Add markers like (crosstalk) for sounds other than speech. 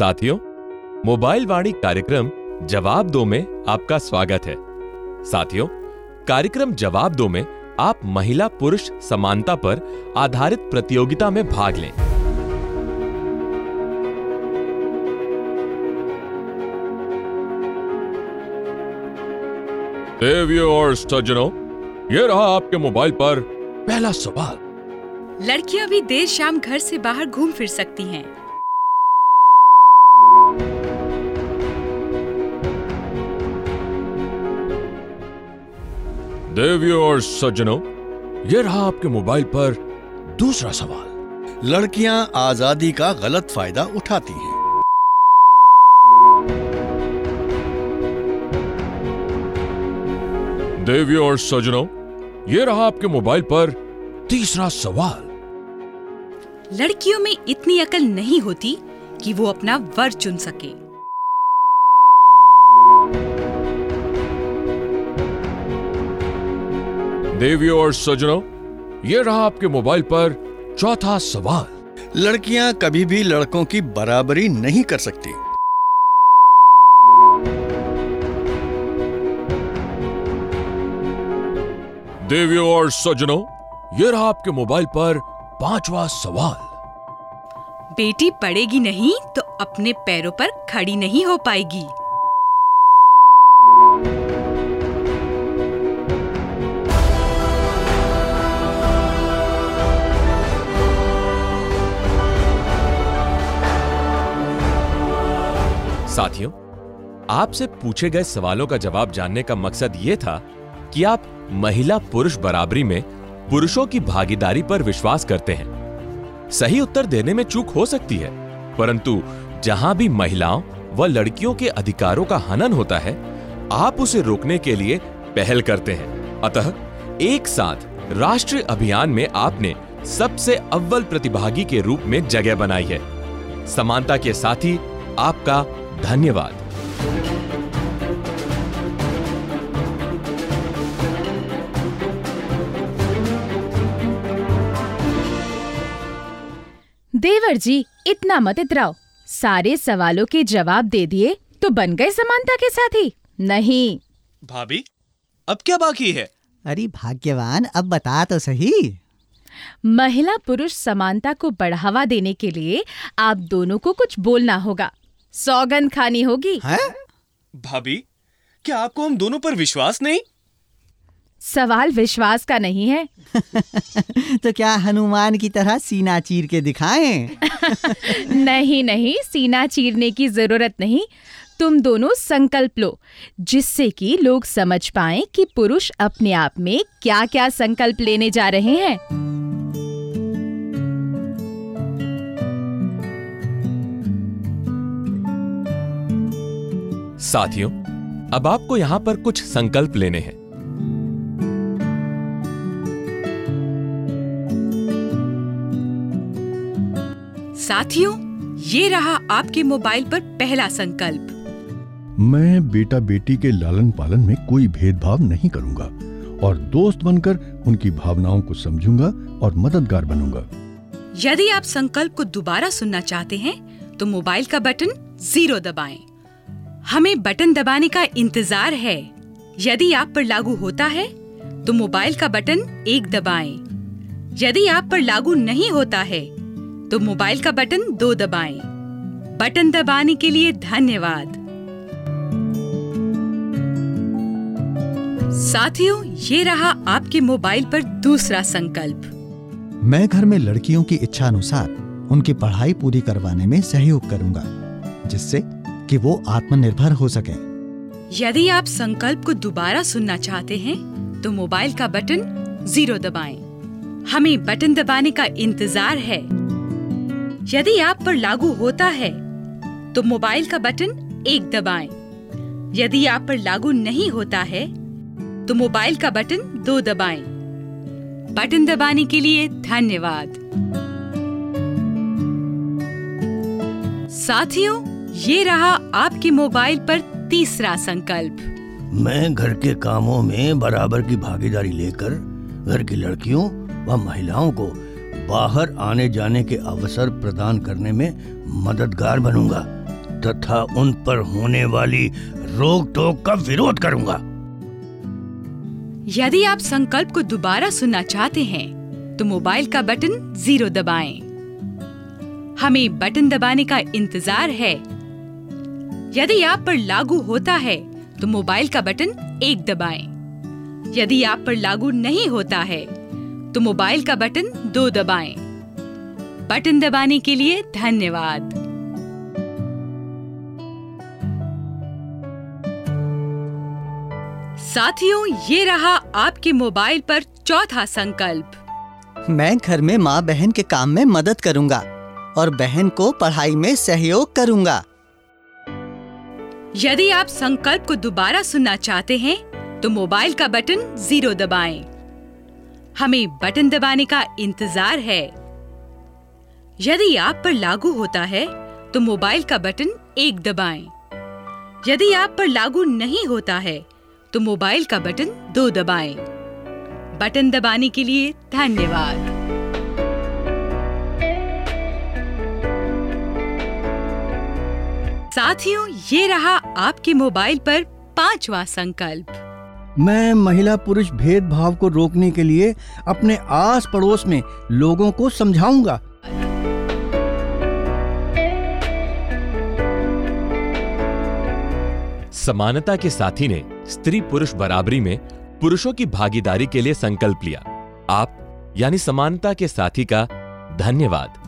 साथियों, मोबाइल वाणी कार्यक्रम जवाब दो में आपका स्वागत है। साथियों, कार्यक्रम जवाब दो में आप महिला पुरुष समानता पर आधारित प्रतियोगिता में भाग लें। देवियों और सज्जनों, ये रहा आपके मोबाइल पर पहला सवाल। लड़कियाँ भी देर शाम घर से बाहर घूम फिर सकती हैं। देवियों और सज्जनों ये रहा आपके मोबाइल पर दूसरा सवाल। लड़कियाँ आज़ादी का गलत फ़ायदा उठाती हैं। देवियों और सज्जनों ये रहा आपके मोबाइल पर तीसरा सवाल। लड़कियों में इतनी अकल नहीं होती कि वो अपना वर चुन सके। देवियों और सज्जनों ये रहा आपके मोबाइल पर चौथा सवाल। लड़कियाँ कभी भी लड़कों की बराबरी नहीं कर सकती। देवियों और सज्जनों ये रहा आपके मोबाइल पर पांचवा सवाल। बेटी पढ़ेगी नहीं तो अपने पैरों पर खड़ी नहीं हो पाएगी। साथियों, आपसे पूछे गए सवालों का जवाब जानने का मकसद ये था कि आप महिला पुरुष बराबरी में पुरुषों की भागीदारी पर विश्वास करते हैं। सही उत्तर देने में चूक हो सकती है, परंतु जहाँ भी महिलाओं व लड़कियों के अधिकारों का हनन होता है, आप उसे रोकने के लिए पहल करते हैं। अतः एक साथ राष्ट्रीय अभियान में आपने सबसे अव्वल प्रतिभागी के रूप में जगह बनाई है। समानता के साथ ही आपका धन्यवाद। देवर जी इतना मत इतराओ। सारे सवालों के जवाब दे दिए तो बन गए समानता के साथी। नहीं। भाभी अब क्या बाकी है? अरे भाग्यवान अब बता तो सही। महिला पुरुष समानता को बढ़ावा देने के लिए आप दोनों को कुछ बोलना होगा। सौगंध खानी होगी। हैं? भाभी क्या आपको हम दोनों पर विश्वास नहीं? सवाल विश्वास का नहीं है। (laughs) तो क्या हनुमान की तरह सीना चीर के दिखाएँ? (laughs) नहीं नहीं सीना चीरने की ज़रूरत नहीं। तुम दोनों संकल्प लो जिससे कि लोग समझ पाएँ कि पुरुष अपने आप में क्या क्या संकल्प लेने जा रहे हैं। साथियों अब आपको यहाँ पर कुछ संकल्प लेने हैं। साथियों ये रहा आपके मोबाइल पर पहला संकल्प। मैं बेटा बेटी के लालन पालन में कोई भेदभाव नहीं करूँगा और दोस्त बनकर उनकी भावनाओं को समझूँगा और मददगार बनूँगा। यदि आप संकल्प को दोबारा सुनना चाहते हैं तो मोबाइल का बटन ज़ीरो दबाएँ। हमें बटन दबाने का इंतज़ार है यदि आप पर लागू होता है तो मोबाइल का बटन एक दबाएँ। यदि आप पर लागू नहीं होता है तो मोबाइल का बटन दो दबाएँ। बटन दबाने के लिए धन्यवाद साथियों, ये रहा आपके मोबाइल पर दूसरा संकल्प मैं घर में लड़कियों की इच्छा अनुसार उनकी पढ़ाई पूरी करवाने में सहयोग करूँगा, जिससे कि वो आत्मनिर्भर हो सके यदि आप संकल्प को दोबारा सुनना चाहते हैं तो मोबाइल का बटन ज़ीरो दबाएँ। हमें बटन दबाने का इंतज़ार है यदि आप पर लागू होता है तो मोबाइल का बटन एक दबाएँ। यदि आप पर लागू नहीं होता है तो मोबाइल का बटन दो दबाएँ। बटन दबाने के लिए धन्यवाद साथियों ये रहा आपके मोबाइल पर तीसरा संकल्प। मैं घर के कामों में बराबर की भागीदारी लेकर घर की लड़कियों व महिलाओं को बाहर आने जाने के अवसर प्रदान करने में मददगार बनूँगा तथा उन पर होने वाली रोक टोक का विरोध करूँगा। यदि आप संकल्प को दोबारा सुनना चाहते हैं तो मोबाइल का बटन ज़ीरो दबाएँ। हमें बटन दबाने का इंतज़ार है। यदि आप पर लागू होता है तो मोबाइल का बटन एक दबाएँ। यदि आप पर लागू नहीं होता है तो मोबाइल का बटन दो दबाएँ। बटन दबाने के लिए धन्यवाद साथियों, ये रहा आपके मोबाइल पर चौथा संकल्प मैं घर में माँ बहन के काम में मदद करूँगा और बहन को पढ़ाई में सहयोग करूँगा यदि आप संकल्प को दोबारा सुनना चाहते हैं तो मोबाइल का बटन ज़ीरो दबाएँ। हमें बटन दबाने का इंतज़ार है यदि आप पर लागू होता है तो मोबाइल का बटन एक दबाएँ। यदि आप पर लागू नहीं होता है तो मोबाइल का बटन दो दबाएँ। बटन दबाने के लिए धन्यवाद साथियों ये रहा आपके मोबाइल पर पांचवा संकल्प। मैं महिला पुरुष भेदभाव को रोकने के लिए अपने आस पड़ोस में लोगों को समझाऊँगा। समानता के साथी ने स्त्री पुरुष बराबरी में पुरुषों की भागीदारी के लिए संकल्प लिया। आप यानी समानता के साथी का धन्यवाद।